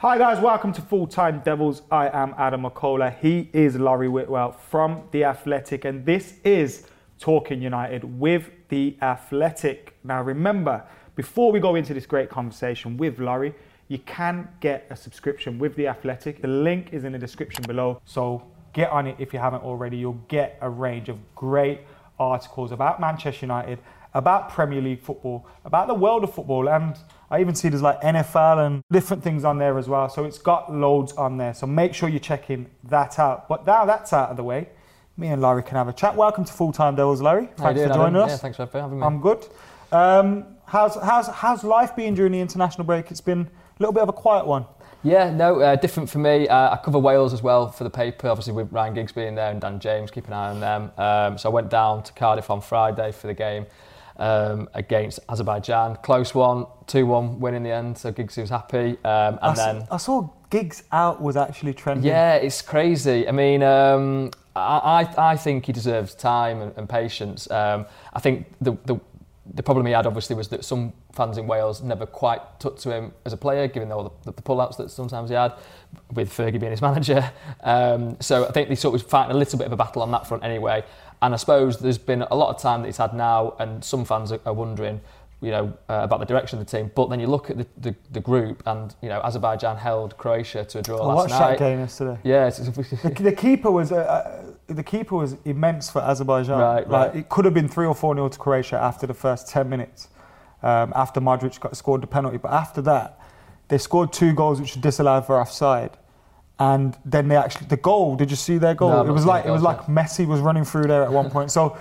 Hi guys, welcome to Full Time Devils. I am Adam McCullough. He is Laurie Whitwell from The Athletic, and this is Talking United with The Athletic. Now, remember, before we go into this great conversation with Laurie, you can get a subscription with The Athletic. The link is in the description below, so get on it if you haven't already. You'll get a range of great articles about Manchester United, about Premier League football, about the world of football, and I even see there's like NFL and different things on there as well. So it's got loads on there. So make sure you're checking that out. But now that's out of the way, me and Laurie can have a chat. Welcome to Full Time Devils, Laurie. Thanks for joining Adam? us. Yeah, thanks for having me. I'm good. Um, how's, how's, how's life been during the international break? It's been a little bit of a quiet one. Yeah, no, uh, different for me. Uh, I cover Wales as well for the paper, obviously with Ryan Giggs being there and Dan James, keep an eye on them. Um, so I went down to Cardiff on Friday for the game um, against Azerbaijan. Close one, 2-1 win in the end, so Giggs was happy. Um, and I, then... s- I saw Giggs out was actually trending. Yeah, it's crazy. I mean, um, I, I I think he deserves time and, and patience. Um, I think the, the the problem he had obviously was that some fans in Wales never quite took to him as a player, given all the, the pull-outs that sometimes he had, with Fergie being his manager. Um, so I think they sort of was fighting a little bit of a battle on that front anyway. And I suppose there's been a lot of time that he's had now, and some fans are, are wondering, you know, uh, about the direction of the team. But then you look at the, the, the group, and you know, Azerbaijan held Croatia to a draw I last watched night. that game yesterday. Yeah, it's, The, the keeper was uh, uh, the keeper was immense for Azerbaijan. Right, Like, right. It could have been three or four nil to Croatia after the first ten minutes, um, after Modric got scored the penalty. But after that, they scored two goals which were disallowed for offside, and then they actually the goal. Did you see their goal? No, it was like it was like Messi was running through there at one point. So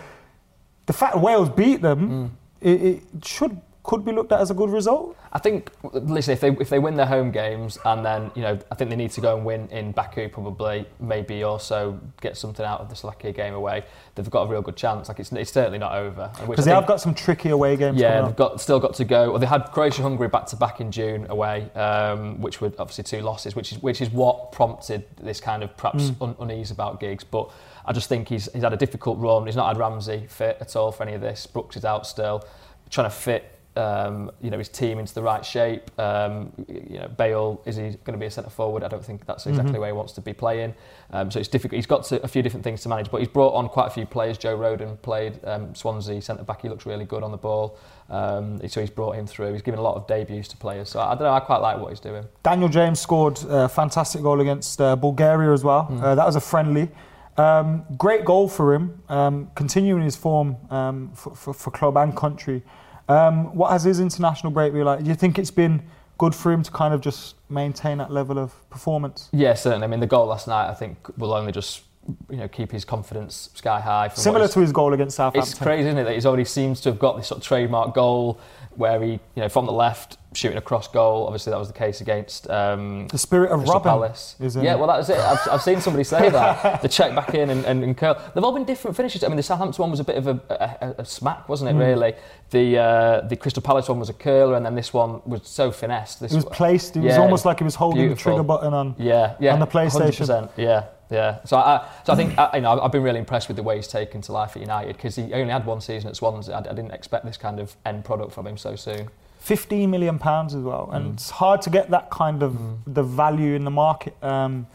the fact Wales beat them, it, it should could be looked at as a good result. I think, listen, if they if they win their home games and then you know, I think they need to go and win in Baku probably, maybe also get something out of the Slovakia game away. They've got a real good chance. Like it's, it's certainly not over. Because they think- have got some tricky away games. yeah, they've got still got to go. Well, they had Croatia Hungary back to back in June away, um, which were obviously two losses, which is which is what prompted this kind of perhaps Mm. un- unease about Giggs. But I just think he's he's had a difficult run. He's not had Ramsey fit at all for any of this. Brooks is out still, trying to fit. Um, you know his team into the right shape. Um, you know Bale is he going to be a centre forward? I don't think that's exactly Mhm. where he wants to be playing. Um, so it's difficult. He's got to, a few different things to manage, but he's brought on quite a few players. Joe Rodon played um, Swansea centre back. He looks really good on the ball. Um, so he's brought him through. He's given a lot of debuts to players. So I don't know. I quite like what he's doing. Daniel James scored a fantastic goal against uh, Bulgaria as well. Mm. Uh, that was a friendly. Um, great goal for him, um, continuing his form um, for, for, for club and country. Um, what has his international break been like? Do you think it's been good for him to kind of just maintain that level of performance? Yeah, certainly. I mean, the goal last night I think will only just you know keep his confidence sky high. Similar to his goal against Southampton. It's crazy, isn't it, that he's already seems to have got this sort of trademark goal where he, you know, from the left, shooting across goal. Obviously, that was the case against um, the spirit of Crystal Robin. Palace. Yeah, well, that was it. I've, I've seen somebody say that. the check back in and, and, and curl. They've all been different finishes. I mean, the Southampton one was a bit of a, a, a smack, wasn't it? Mm. Really. The uh, the Crystal Palace one was a curler, and then this one was so finessed. This It was placed. It was almost like he was holding beautiful. the trigger button on. Yeah, yeah, on the PlayStation. 100%, Yeah, yeah. So I, so I think I, you know I've been really impressed with the way he's taken to life at United because he only had one season at Swansea. I, I didn't expect this kind of end product from him so soon. 15 million pounds as well, Mm. and it's hard to get that kind of the value in the market. Um,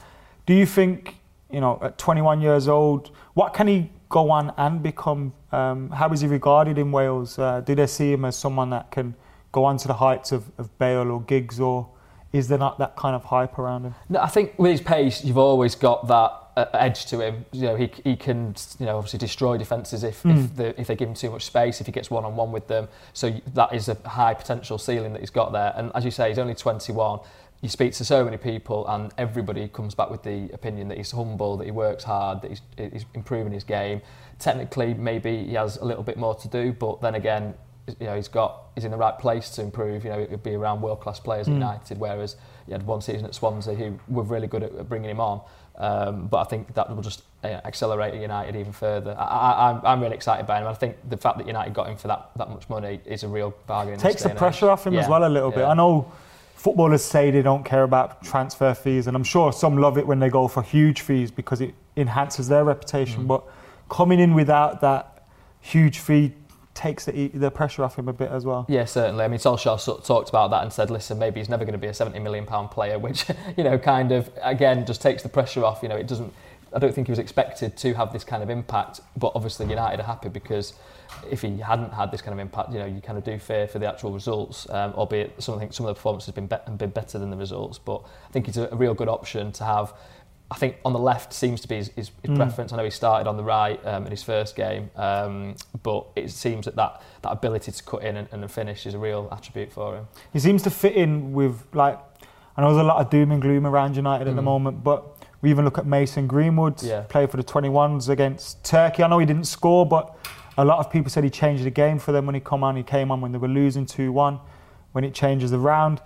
do you think, you know, at 21 years old, what can he go on and become? Um, how is he regarded in Wales? Uh, do they see him as someone that can go on to the heights of, of Bale or Giggs, or is there not that kind of hype around him? No, I think with his pace, you've always got that uh, edge to him. You know, he, he can you know obviously destroy defences if Mm. if, the, if they give him too much space, if he gets one on one with them. So that is a high potential ceiling that he's got there. And as you say, he's only 21. You speak to so many people, and everybody comes back with the opinion that he's humble, that he works hard, that he's, he's improving his game. Technically, maybe he has a little bit more to do, but then again, you know, he's got he's in the right place to improve. You know, it'd be around world class players at Mm. United, whereas he had one season at Swansea who were really good at bringing him on. Um, but I think that will just uh, accelerate United even further. I, I'm really excited by him. I think the fact that United got him for that, that much money is a real bargain. in Takes the pressure off him as well a little bit. I know footballers say they don't care about transfer fees, and I'm sure some love it when they go for huge fees because it enhances their reputation. Mm. But coming in without that huge fee takes the, the pressure off him a bit as well. Yeah, certainly. I mean, Solskjaer talked about that and said, listen, maybe he's never going to be a 70 million pound player, which, you know, kind of, again, just takes the pressure off. You know, it doesn't, I don't think he was expected to have this kind of impact, but obviously United are happy because if he hadn't had this kind of impact, you know, you kind of do fear for the actual results, um, albeit some, think some of the performance has been, be- been better than the results, but I think he's a, a real good option to have. I think on the left seems to be his, his, his Mm. preference. I know he started on the right um, in his first game, um, but it seems that that, that ability to cut in and, and finish is a real attribute for him. He seems to fit in with like I know there's a lot of doom and gloom around United at the Mm. moment, but we even look at Mason Greenwood, Yeah. played for the 21s against Turkey. I know he didn't score, but a lot of people said he changed the game for them when he come on. He came on when they were losing 2-1. When it changes around,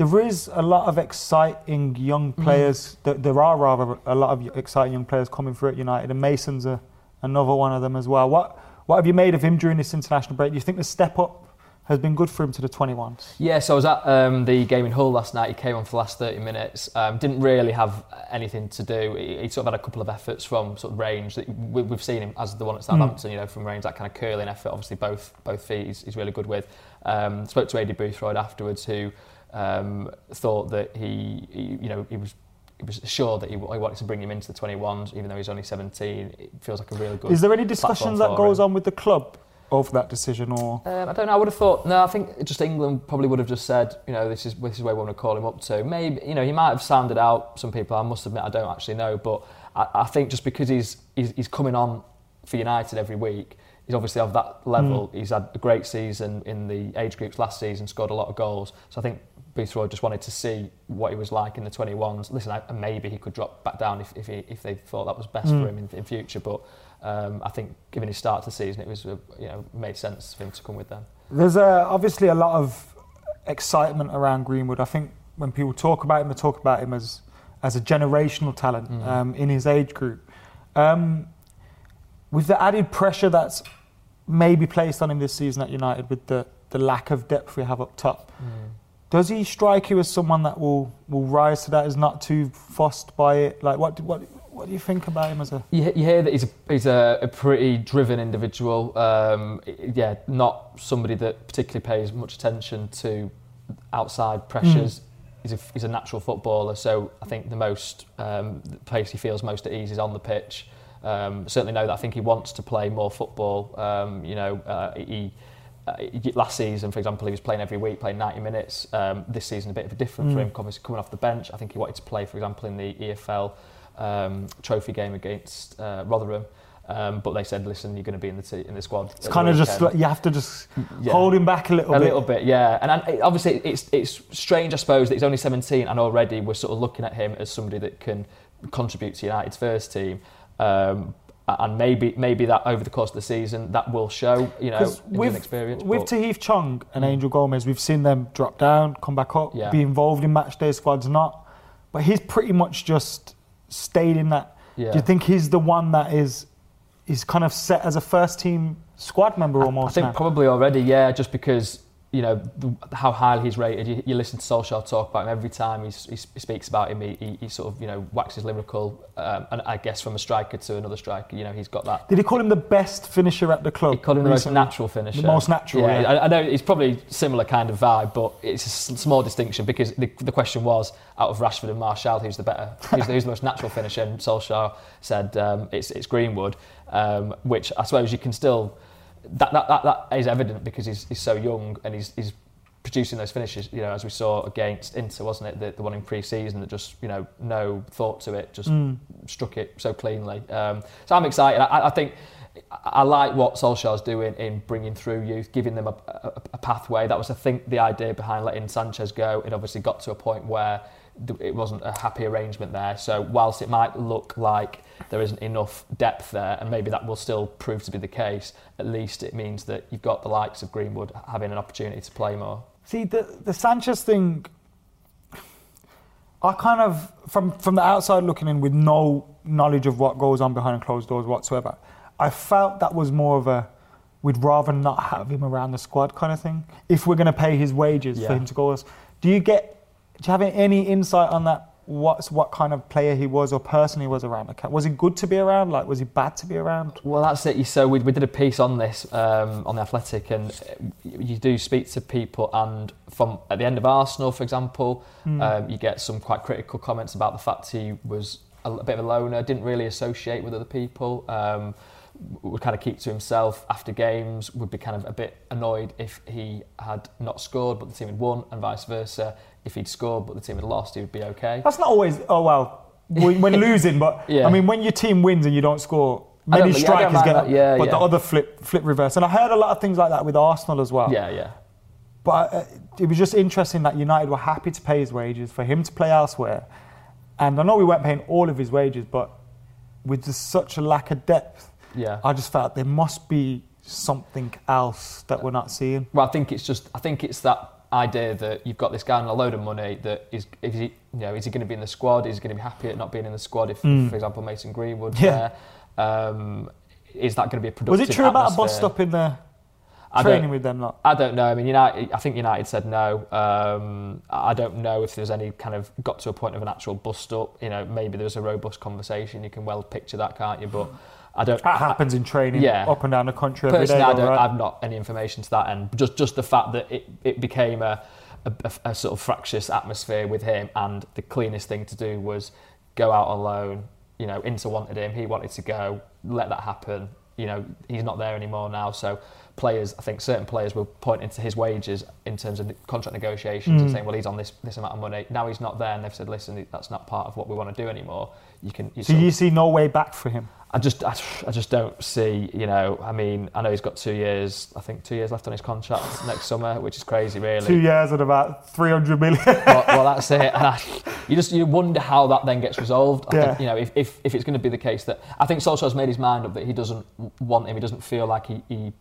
there is a lot of exciting young Mm. players. There, there are rather a lot of exciting young players coming through at United, and Mason's a, another one of them as well. What what have you made of him during this international break? Do you think the step up has been good for him to the 21s? Yeah, so I was at um, the game in Hull last night. He came on for the last 30 minutes. Um, didn't really have anything to do. He, he sort of had a couple of efforts from sort of range that we, we've seen him as the one at Southampton. You know, from range that kind of curling effort. Obviously, both both feet he's, he's really good with. Um, spoke to Aidy Boothroyd afterwards, who um, thought that he, he, you know, he was. He was sure that he, he wanted to bring him into the 21s, even though he's only 17. It feels like a really good. Is there any discussion that goes him. on with the club over that decision, or Um, I don't know. I would have thought. No, I think just England probably would have just said, you know, this is this is where we want to call him up to. Maybe you know he might have sounded out some people. I must admit I don't actually know, but I, I think just because he's, he's he's coming on for United every week, he's obviously of that level. He's had a great season in the age groups last season, scored a lot of goals. So I think Boothroyd just wanted to see what he was like in the 21s. Listen, I, maybe he could drop back down if if, he, if they thought that was best Mm. for him in, in future, but. Um, I think, given his start to the season, it was uh, you know made sense for him to come with them. there's uh, obviously a lot of excitement around Greenwood. I think when people talk about him, they talk about him as as a generational talent Mhm. um, in his age group. Um, with the added pressure that's maybe placed on him this season at United, with the, the lack of depth we have up top, does he strike you as someone that will, will rise to that? Is not too fussed by it? Like what do- what what do you think about him as a? You, you hear that he's a, he's a, a pretty driven individual. Um, yeah, not somebody that particularly pays much attention to outside pressures. He's, a, he's a natural footballer, so I think the most um, the place he feels most at ease is on the pitch. Um, certainly know that I think he wants to play more football. Um, you know, uh, he. Uh, last season, for example, he was playing every week, playing 90 minutes. Um, this season, a bit of a different for Mm. him, coming coming off the bench. I think he wanted to play, for example, in the EFL um, trophy game against uh, Rotherham. Um, but they said, listen, you're going to be in the t- in the squad. It's kind of just you have to just hold him back a little a bit. little bit, yeah. And, and obviously, it's it's strange, I suppose, that he's only 17 and already we're sort of looking at him as somebody that can contribute to United's first team. Um, and maybe maybe that over the course of the season that will show. You know with, experience. with Tahith Chong and mm. Angel Gomes, we've seen them drop down, come back up, Yeah. be involved in match day squads, not. But he's pretty much just stayed in that. Yeah. Do you think he's the one that is is kind of set as a first team squad member almost I think now? probably already, yeah, just because you know the, how highly he's rated. You, you listen to Solskjaer talk about him every time he's, he speaks about him. He, he, he sort of you know waxes lyrical, um, and I guess from a striker to another striker, you know he's got that. Did he call him the best finisher at the club? He called him the most natural finisher. The most natural, yeah. I, I know it's probably similar kind of vibe, but it's a small distinction because the, the question was out of Rashford and Martial, who's the better, who's the, who's the most natural finisher? And Solskjaer said um, it's, it's Greenwood, um, which I suppose you can still. That, that, that, that is evident because he's, he's so young and he's, he's producing those finishes, you know, as we saw against Inter, wasn't it? The, the one in pre-season that just, you know, no thought to it, just struck it so cleanly. Um, so I'm excited. I, I think I like what Solskjaer's doing in bringing through youth, giving them a, a, a pathway. That was, I think, the idea behind letting Sanchez go. It obviously got to a point where it wasn't a happy arrangement there. So whilst it might look like there isn't enough depth there, and maybe that will still prove to be the case, at least it means that you've got the likes of Greenwood having an opportunity to play more. See the the Sanchez thing. I kind of from from the outside looking in with no knowledge of what goes on behind closed doors whatsoever. I felt that was more of a we'd rather not have him around the squad kind of thing. If we're going to pay his wages for him to go us, do you get? Do you have any insight on that? What's what kind of player he was or person he was around the camp? Was he good to be around? Like was he bad to be around? Well, that's it. So we, we did a piece on this um, on the Athletic, and you do speak to people, and from at the end of Arsenal, for example, um, you get some quite critical comments about the fact he was a, a bit of a loner, didn't really associate with other people. Um, would kind of keep to himself after games, would be kind of a bit annoyed if he had not scored but the team had won, and vice versa. If he'd scored but the team had lost, he would be okay. That's not always. Oh well, when when losing, but Yeah. I mean when your team wins and you don't score, many yeah, strikers get up, Yeah, but the other flip flip reverse. And I heard a lot of things like that with Arsenal as well. Yeah, yeah. But uh, it was just interesting that United were happy to pay his wages for him to play elsewhere. And I know we weren't paying all of his wages, but with just such a lack of depth, Yeah. I just felt there must be something else that we're not seeing. Well, I think it's just I think it's that idea that you've got this guy on a load of money that is is he you know is he going to be in the squad? Is he going to be happy at not being in the squad? If, for example, Mason Greenwood. Yeah. there, um, is that going to be a productive? Was it true about a atmosphere? bust up in there? I training with them lot? I don't know. I mean, United. I think United said no. Um, I don't know if there's any kind of got to a point of an actual bust up. You know, maybe there's a robust conversation. You can well picture that, can't you? But I don't. That happens in training Yeah. up and down the country every day. Personally, I don't, right? I've not any information to that end. Just just the fact that it, it became a, a, a- sort of fractious atmosphere with him, and the cleanest thing to do was go out alone. You know, Inter wanted him, he wanted to go. Let that happen. You know, he's not there anymore now. So players, I think certain players were pointing to his wages in terms of the contract negotiations Mm. and saying, well, he's on this this amount of money. Now he's not there, and they've said, listen, that's not part of what we want to do anymore. You can. You So you see no way back for him. I just, I, I just don't see, you know. I mean, I know he's got two years. I think two years left on his contract next summer, which is crazy, really. Two years at about 300 million. well, well, that's it. And I, you just you wonder how that then gets resolved. I Yeah. think, you know, if, if, if it's going to be the case that I think Solskjaer's made his mind up that he doesn't want him. He doesn't feel like he, he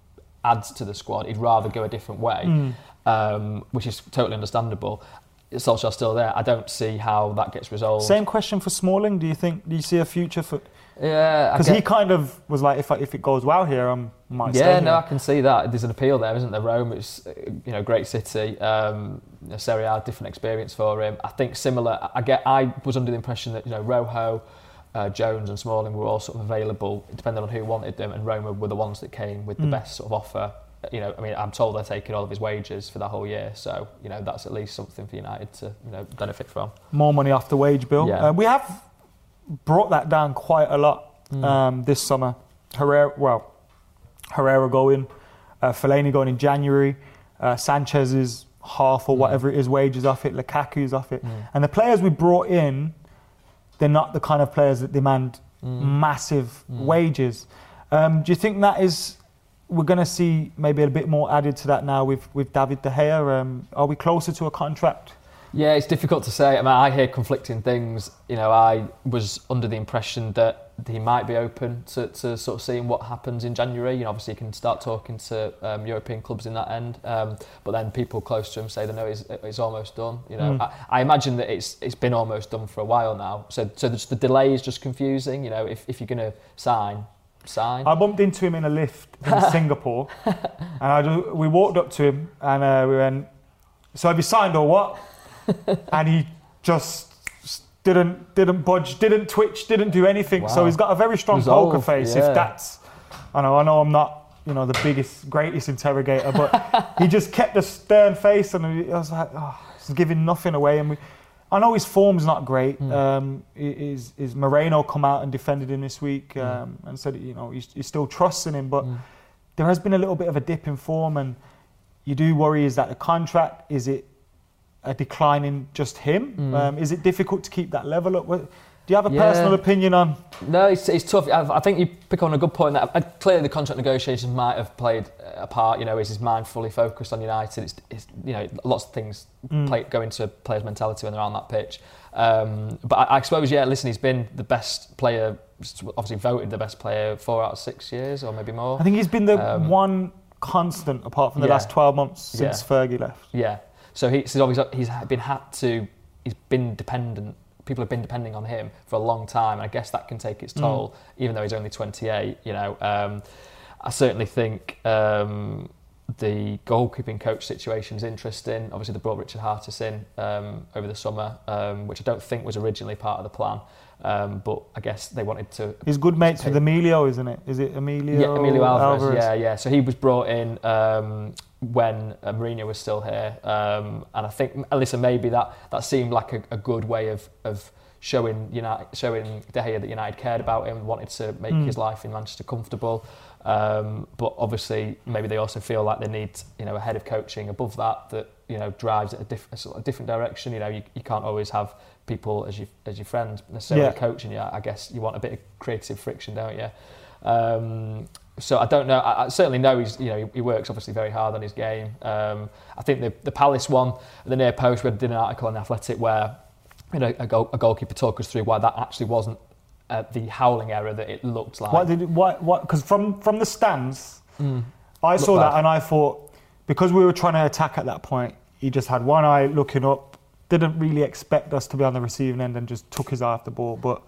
adds to the squad. He'd rather go a different way, Hmm. um, which is totally understandable. Solskjaer's still there. I don't see how that gets resolved. Same question for Smalling. Do you think? Do you see a future for? Yeah, Because he kind of was like, if I, if it goes well here, I'm might Yeah, no, I can see that. There's an appeal there, isn't there? Rome, it's uh, you know great city. Um, Serie A, different experience for him. I think similar. I get. I was under the impression that you know Rojo, uh, Jones, and Smalling were all sort of available, depending on who wanted them, and Roma were the ones that came with the Mm. best sort of offer. You know, I mean, I'm told they're taking all of his wages for that whole year, so you know that's at least something for United to you know benefit from. more money off the wage bill. Yeah. Uh, we have brought that down quite a lot Mm. um, this summer. Herrera, well, Herrera going, uh, Fellaini going in January, uh, Sanchez is half or whatever it is wages off it, Lukaku's off it, and the players we brought in, they're not the kind of players that demand massive wages. Um, do you think that is? We're going to see maybe a bit more added to that now with, with David De Gea. Um, are we closer to a contract Yeah, it's difficult to say. I mean, I hear conflicting things. You know, I was under the impression that he might be open to, to sort of seeing what happens in January. You know, obviously, he can start talking to um, European clubs in that end. Um, but then people close to him say they know it's, it's almost done. You know, Mm. I, I imagine that it's it's been almost done for a while now. So so just the delay is just confusing. You know, if, if you're going to sign, sign. I bumped into him in a lift in Singapore, and I we walked up to him and uh, we went, "So have you signed or what?" and he just didn't didn't budge, didn't twitch, didn't do anything. So he's got a very strong Resolve, poker face. yeah. If that's, I know, I know, I'm not, you know, the biggest, greatest interrogator, but he just kept a stern face, and I was like, oh, he's giving nothing away. And we, I know his form's not great. Hmm. Um, is is Moreno come out and defended him this week Hmm. um, and said, you know, he's, he's still trusting him, but there has been a little bit of a dip in form, and you do worry: is that the contract? Is it a decline in just him? Mm. Um, is it difficult to keep that level up? Do you have a Yeah. personal opinion on? No, it's, it's tough. I, I think you pick on a good point. That uh, clearly the contract negotiations might have played a part. You know, is his mind fully focused on United? It's, it's you know lots of things Mm. play, go into a player's mentality when they're on that pitch. Um, but I, I suppose yeah. Listen, he's been the best player. Obviously voted the best player four out of six years, or maybe more. I think he's been the Um, one constant apart from the yeah. last 12 months since Yeah. Fergie left. Yeah. So he, so obviously he's been had to, he's been dependent. People have been depending on him for a long time, and I guess that can take its Mm. toll, even though he's only 28. You know, um, I certainly think um, the goalkeeping coach situation is interesting. Obviously, they brought Richard Hartis in um, over the summer, um, which I don't think was originally part of the plan. Um, but I guess they wanted to He's good mates with Emilio, isn't it? Is it Emilio? yeah, Emilio Alvarez, Yeah, yeah. So he was brought in um, when uh, Mourinho was still here, um, and I think, listen, maybe that that seemed like a, a good way of of showing United, showing De Gea that United cared about him, and wanted to make Mm. his life in Manchester comfortable. Um, but obviously, maybe they also feel like they need, you know, a head of coaching above that that you know drives it a, diff- a sort of different direction. You know, you, you can't always have people as your as your friends necessarily Yeah. coaching you. I guess you want a bit of creative friction, don't you? Um, so I don't know. I, I certainly know he's, you know, he, he works obviously very hard on his game. Um, I think the the Palace one, the near post, we did an article on Athletic where you know a, goal, a goalkeeper talk us through why that actually wasn't uh, the howling error that it looked like. What did it, what what? Because from from the stands, Mm. I saw that and I thought because we were trying to attack at that point, he just had one eye looking up, didn't really expect us to be on the receiving end, and just took his eye off the ball. But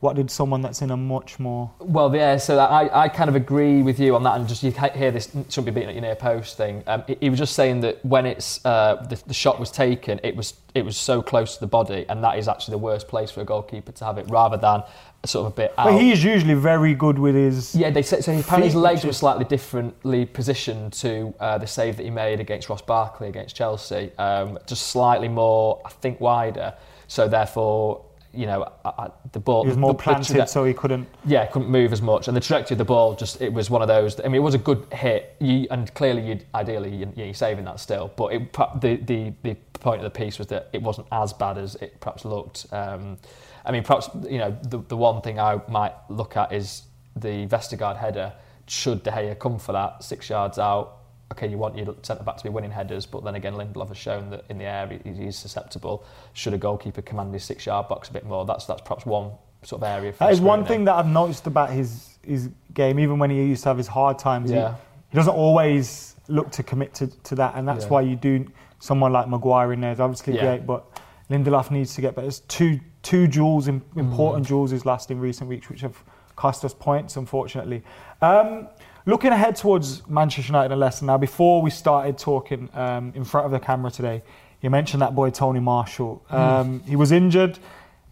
what did someone that's in a much more Well, yeah, so that I, I kind of agree with you on that, and just you hear this shouldn't be beating at your near post thing. Um, he, he was just saying that when it's uh, the, the shot was taken, it was it was so close to the body, and that is actually the worst place for a goalkeeper to have it, rather than sort of a bit out. But he's usually very good with his. Yeah, they said so. Apparently, his legs were slightly differently positioned to uh, the save that he made against Ross Barkley against Chelsea. Um, just slightly more, I think, wider. So therefore, you know, I, I, the ball. He was more the- the planted, traje- so he couldn't. yeah, couldn't move as much, and the trajectory of the ball just it was one of those. I mean, it was a good hit, you, and clearly, you'd, ideally, you, you're saving that still. But it, the, the the point of the piece was that it wasn't as bad as it perhaps looked. Um, I mean, perhaps you know the the one thing I might look at is the Vestergaard header. Should De Gea come for that six yards out? Okay, you want your centre back to be winning headers, but then again, Lindelof has shown that in the air he, he's susceptible. Should a goalkeeper command his six yard box a bit more? That's that's perhaps one sort of area. That is one thing that I've noticed about his his game, even when he used to have his hard times. he- Yeah. He, doesn't always look to commit to, to that, and that's Yeah. why you do someone like Maguire in there is obviously Yeah. great, but Lindelof needs to get better. There's two two jewels, Mm. important jewels, he's lost in recent weeks, which have cost us points, unfortunately. Um, looking ahead towards Manchester United and Leicester now, before we started talking um, in front of the camera today, you mentioned that boy Tony Martial. Mm. Um, He was injured.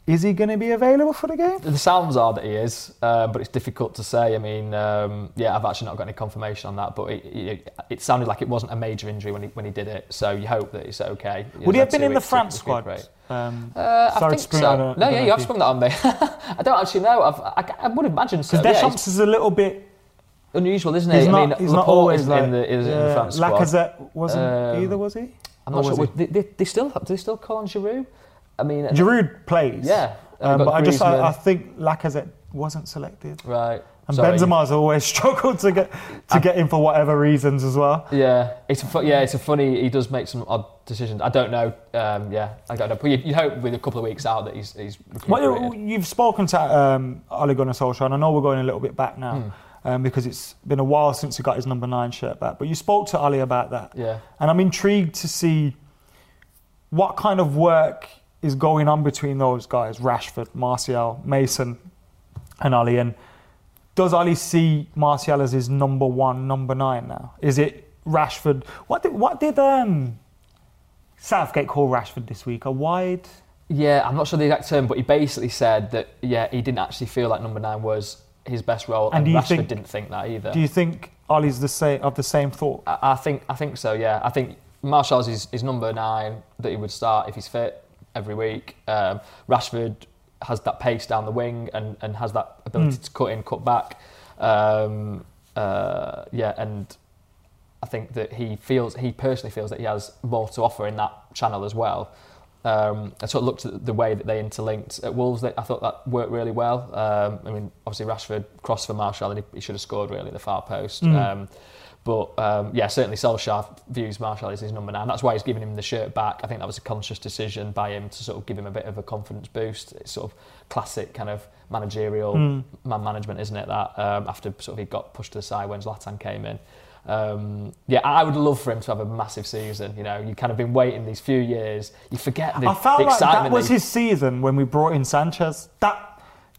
Is he going to be available for the game? The sounds are that he is, uh, but it's difficult to say. I mean, um, yeah, I've actually not got any confirmation on that, but it, it, it sounded like it wasn't a major injury when he, when he did it, so you hope that it's okay. Would he have been in the France squad? Um, Uh, I think to so. no, yeah, you have sprung that on me. I don't actually know. I've, I, I would imagine so. Because Yeah, Deschamps it's is a little bit. Unusual, isn't He's it? not, I mean, he's not Laporte always isn't like. in the, is in the France squad. Lacazette wasn't Um, either, was he? I'm Or not sure. They, they, they still do they still call on Giroud? I mean, Giroud plays. Yeah, Um, but I just I, I think Lacazette wasn't selected. Right. And Sorry. Benzema's always struggled to get to get in for whatever reasons as well. Yeah, it's a fu- yeah, it's a funny. He does make some odd decisions. I don't know. Um, yeah, I don't know. But you, you hope with a couple of weeks out that he's he's. Well, you- you've spoken to um, Ole Gunnar Solskjaer, and I know we're going a little bit back now Hmm. Um, because it's been a while since he got his number nine shirt back. But you spoke to Ole about that, Yeah. and I'm intrigued to see what kind of work is going on between those guys: Rashford, Martial, Mason, and Ole. And does Ole see Martial as his number one, number nine now? Is it Rashford? What did what did um, Southgate call Rashford this week? A wide. Yeah, I'm not sure the exact term, but he basically said that yeah, he didn't actually feel like number nine was his best role, And and, Rashford think- didn't think that either. Do you think Ole's the same of the same thought? I, I think I think so. Yeah, I think Martial's his, his number nine that he would start if he's fit every week. Um, Rashford has that pace down the wing and, and has that ability Mm. to cut in, cut back. Um, uh, yeah, and I think that he feels he personally feels that he has more to offer in that channel as well. Um, I sort of looked at the way that they interlinked at Wolves. They, I thought that worked really well. Um, I mean, obviously Rashford crossed for Martial and he, he should have scored really at the far post. Mm. Um, but um, yeah, certainly Solskjaer views Martial as his number nine. That's why he's giving him the shirt back. I think that was a conscious decision by him to sort of give him a bit of a confidence boost. It's sort of classic kind of managerial Mm. man management, isn't it? That um, after sort of he got pushed to the side when Zlatan came in. Um, yeah, I would love for him to have a massive season. You know, you kind of been waiting these few years. You forget the, I felt the like excitement. that was his season when we brought in Sanchez. That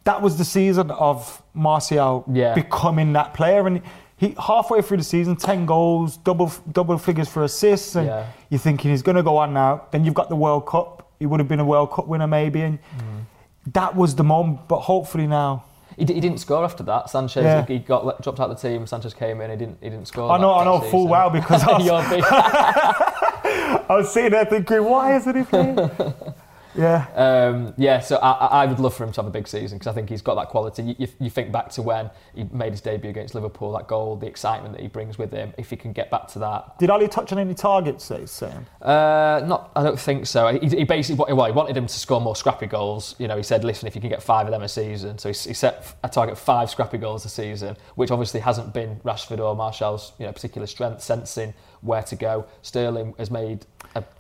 that was the season of Martial Yeah. becoming that player, and he halfway through the season, ten goals, double double figures for assists, and Yeah. you're thinking he's going to go on now. Then you've got the World Cup. He would have been a World Cup winner maybe, and Mm. that was the moment. But hopefully now. He, he didn't score after that. Sanchez, Yeah. he got let- dropped out of the team. Sanchez came in. He didn't. He didn't score. I know, that- I know that full season. well because I was, You're big- I was sitting there thinking, why isn't he playing? yeah. Um, yeah, so I, I would love for him to have a big season because I think he's got that quality. You, you, you think back to when he made his debut against Liverpool, that goal, the excitement that he brings with him. If he can get back to that, Did Ole touch on any targets? That he's saying. uh, not, I don't think so. He, he basically, well, he wanted him to score more scrappy goals. You know, he said, listen, if you can get five of them a season, so he, he set a target of five scrappy goals a season, which obviously hasn't been Rashford or Martial's, you know, particular strength, sensing where to go. Sterling has made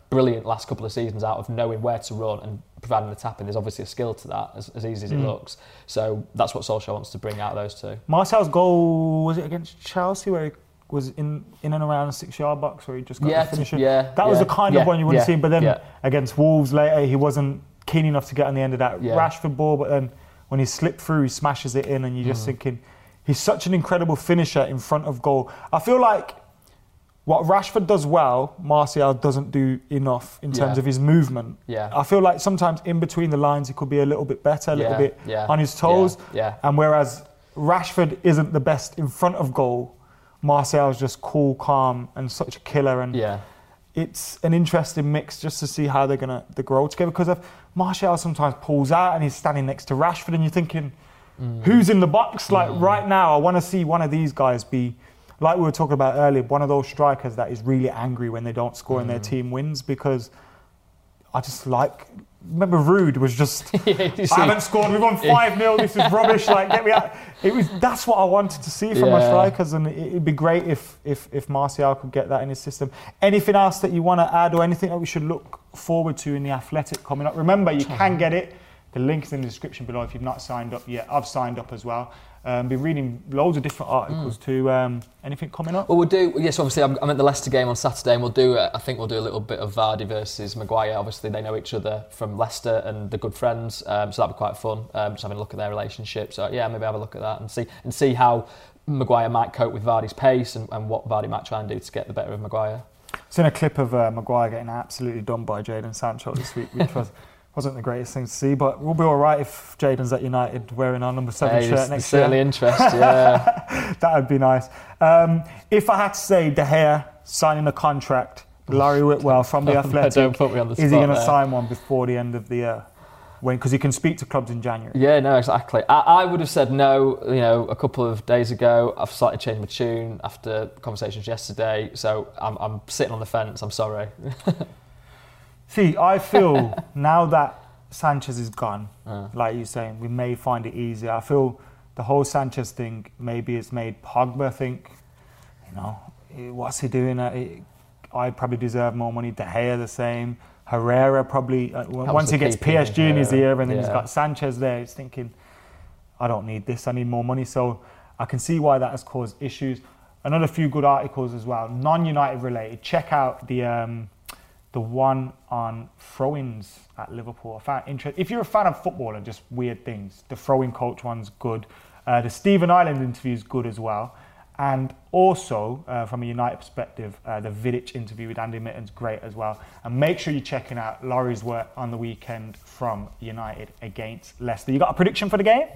brilliant last couple of seasons out of knowing where to run and providing the tapping. There's obviously a skill to that, as, as easy as it Mm. looks. So that's what Solskjaer wants to bring out of those two. Martial's goal was it against Chelsea where he was in in and around the six yard box where he just got Yeah, the finisher. yeah, that was the kind yeah, of one you want to yeah, see. But then yeah. against Wolves later, he wasn't keen enough to get on the end of that Yeah. Rashford ball. But then when he slipped through, he smashes it in, and you're just Mhm. thinking he's such an incredible finisher in front of goal. I feel like. What Rashford does well, Martial doesn't do enough in terms Yeah. of his movement. Yeah. I feel like sometimes in between the lines he could be a little bit better, a little Yeah, bit yeah, on his toes. yeah. And whereas Rashford isn't the best in front of goal, Martial's just cool, calm, and such a killer. And Yeah. it's an interesting mix just to see how they're gonna they grow together. Because if Martial sometimes pulls out and he's standing next to Rashford, and you're thinking, Mm. who's in the box? Like right now, I want to see one of these guys be. Like we were talking about earlier, one of those strikers that is really angry when they don't score and their Mm. team wins because I just like. Remember, Ruud was just. Yeah, I haven't scored. We've won five 0 This is rubbish. Like, get me out. It was. That's what I wanted to see from my strikers, and it, it'd be great if if if Martial could get that in his system. Anything else that you want to add, or anything that we should look forward to in the Athletic coming up? Remember, you can get it. The link's in the description below if you've not signed up yet. I've signed up as well. Um, been reading loads of different articles Mm. too. Um, anything coming up? Well, we'll do. Yes, obviously, I'm, I'm at the Leicester game on Saturday, and we'll do. Uh, I think we'll do a little bit of Vardy versus Maguire. Obviously, they know each other from Leicester, and they're good friends, um, so that'll be quite fun. Um, just having a look at their relationship. So yeah, maybe have a look at that and see and see how Maguire might cope with Vardy's pace and, and what Vardy might try and do to get the better of Maguire. I've Seen a clip of uh, Maguire getting absolutely done by Jadon Sancho this week, which was. Wasn't the greatest thing to see, but we'll be all right if Jadon's at United wearing our number seven shirt next there's certainly year. interest, yeah. that would be nice. Um, if I had to say De Gea signing a contract, Laurie Whitwell from the Athletic, don't put me on the is he going to sign one before the end of the year? When because he can speak to clubs in January. Yeah, no, exactly. I, I would have said no, you know, a couple of days ago. I've slightly changed my tune after conversations yesterday, so I'm, I'm sitting on the fence. I'm sorry. See, I feel now that Sanchez is gone, Uh. like you're saying, we may find it easier. I feel the whole Sanchez thing maybe has made Pogba think, you know, eh, what's he doing? Uh, eh, I probably deserve more money. De Gea the same. Herrera probably uh, once he gets PSG in his ear and then he's got Sanchez there. He's thinking, I don't need this. I need more money. So I can see why that has caused issues. Another few good articles as well, non-United related. Check out the um, the one on throw-ins at Liverpool. If you're a fan of football and just weird things, the throwing coach one's good. Uh, the Stephen Ireland interview is good as well. And also, uh, from a United perspective, uh, the Vidic interview with Andy Mitten's great as well. And make sure you're checking out Laurie's work on the weekend from United against Leicester. You got a prediction for the game?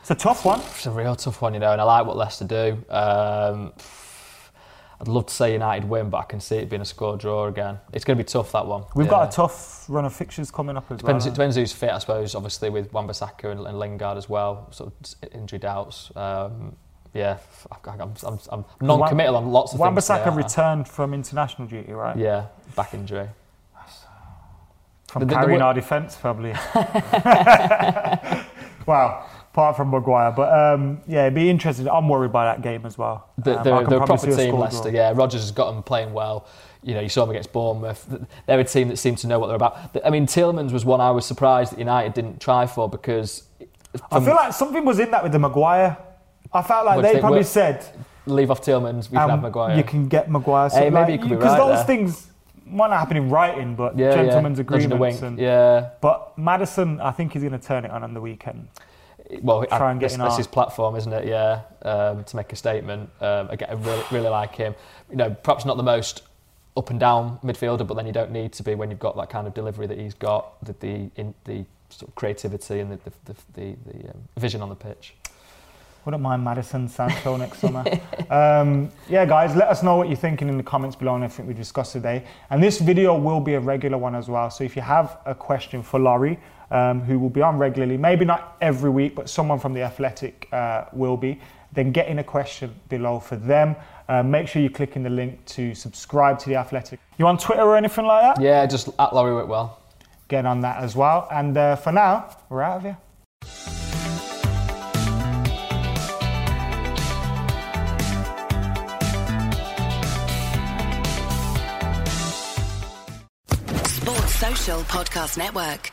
It's a tough one. It's a real tough one, you know, and I like what Leicester do. Um, I'd love to say United win, but I can see it being a score draw again. It's going to be tough that one. We've Yeah. got a tough run of fixtures coming up as Depends, well. it depends who's fit, I suppose. Obviously, with Wan-Bissaka and, and Lingard as well, sort of injury doubts. Um, yeah, I'm, I'm, I'm, I'm non-committal on lots of things. Wan-Bissaka returned from international duty, right? Yeah, back injury. From The- the- the carrying wo- our defence, probably. wow. Apart from Maguire, but um, yeah, it'd be interesting. I'm worried by that game as well. The, Um, they're, they're a proper a team, Leicester. Yeah, Rodgers has got them playing well. You know, you saw them against Bournemouth. They're a team that seemed to know what they're about. I mean, Tielemans was one I was surprised that United didn't try for because. I feel like something was in that with the Maguire. I felt like you they probably said leave off Tielemans, we can um, have Maguire. you can get Maguire. Hey, maybe it could be because those there. things might not happen in writing, but yeah, gentlemen's yeah. Agreements. And, Yeah, But Maddison, I think he's going to turn it on on the weekend. Well, Try I, and get that's, in that's our- his platform, isn't it? Yeah, um, to make a statement. Um, again, I really, really like him. You know, perhaps not the most up and down midfielder, but then you don't need to be when you've got that kind of delivery that he's got, the the, in, the sort of creativity and the the, the, the, the um, vision on the pitch. Wouldn't mind Maddison Sancho next summer. Um, yeah, guys, let us know what you're thinking in the comments below on everything we discussed today. And this video will be a regular one as well. So if you have a question for Laurie, um, who will be on regularly, maybe not every week, but someone from the Athletic uh, will be, then get in a question below for them. Uh, make sure you click in the link to subscribe to the Athletic. You on Twitter or anything like that? Yeah, just at Laurie Whitwell. Get on that as well. And uh, for now, we're out of here. Sports Social Podcast Network.